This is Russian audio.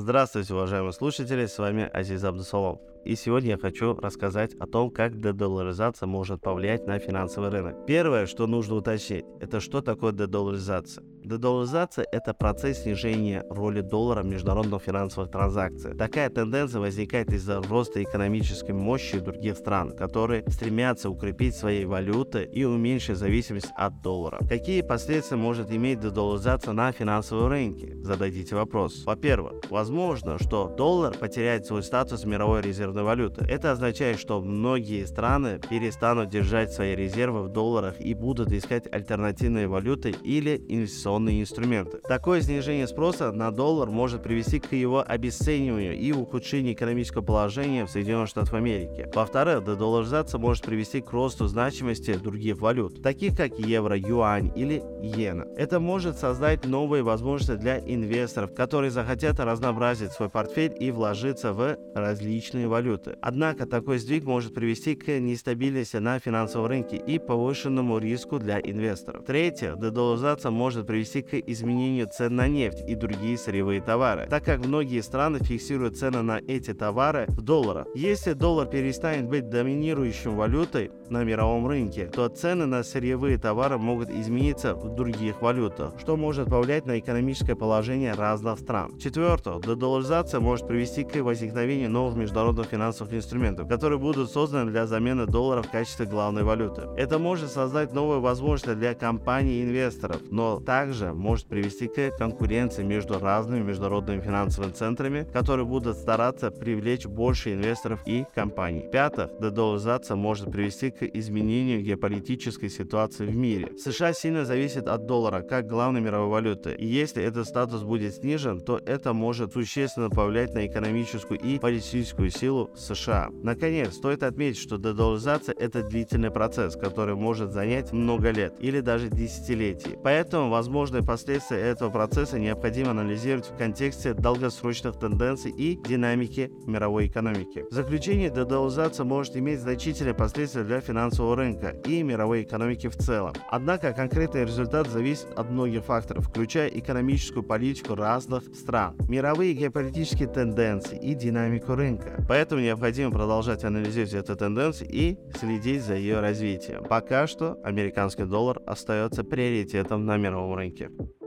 Здравствуйте, уважаемые слушатели, с вами Азиз Абдусалом. И сегодня я хочу рассказать о том, как дедолларизация может повлиять на финансовый рынок. Первое, что нужно уточнить, это что такое дедолларизация. Дедолларизация – это процесс снижения роли доллара в международных финансовых транзакциях. Такая тенденция возникает из-за роста экономической мощи других стран, которые стремятся укрепить свои валюты и уменьшить зависимость от доллара. Какие последствия может иметь дедолларизация на финансовом рынке? Зададите вопрос. Во-первых, возможно, что доллар потеряет свой статус мировой резервной валюты. Это означает, что многие страны перестанут держать свои резервы в долларах и будут искать альтернативные валюты или инвестиционные инструменты. Такое снижение спроса на доллар может привести к его обесцениванию и ухудшению экономического положения в Соединенных Штатах Америки. Во-вторых, дедолларизация может привести к росту значимости других валют, таких как евро, юань или иена. Это может создать новые возможности для инвесторов, которые захотят разнообразить свой портфель и вложиться в различные валюты. Однако такой сдвиг может привести к нестабильности на финансовом рынке и повышенному риску для инвесторов. Третье, дедолларизация может привести к изменению цен на нефть и другие сырьевые товары, так как многие страны фиксируют цены на эти товары в долларах. Если доллар перестанет быть доминирующим валютой на мировом рынке, то цены на сырьевые товары могут измениться в других валютах, что может повлиять на экономическое положение разных стран. Четвертое, дедолларизация может привести к возникновению новых международных финансовых инструментов, которые будут созданы для замены доллара в качестве главной валюты. Это может создать новые возможности для компаний и инвесторов, но также может привести к конкуренции между разными международными финансовыми центрами, которые будут стараться привлечь больше инвесторов и компаний. Пятое, дедолларизация может привести к изменению геополитической ситуации в мире. США сильно зависит от доллара как главной мировой валюты, и если этот статус будет снижен, то это может существенно повлиять на экономическую и политическую силу США. Наконец, стоит отметить, что дедолларизация – это длительный процесс, который может занять много лет или даже десятилетий. Поэтому возможные последствия этого процесса необходимо анализировать в контексте долгосрочных тенденций и динамики мировой экономики. В заключение, дедолларизация может иметь значительные последствия для финансового рынка и мировой экономики в целом. Однако конкретный результат зависит от многих факторов, включая экономическую политику разных стран, мировые геополитические тенденции и динамику рынка. Поэтому необходимо продолжать анализировать эту тенденцию и следить за ее развитием. Пока что американский доллар остается приоритетом на мировом рынке. Thank you.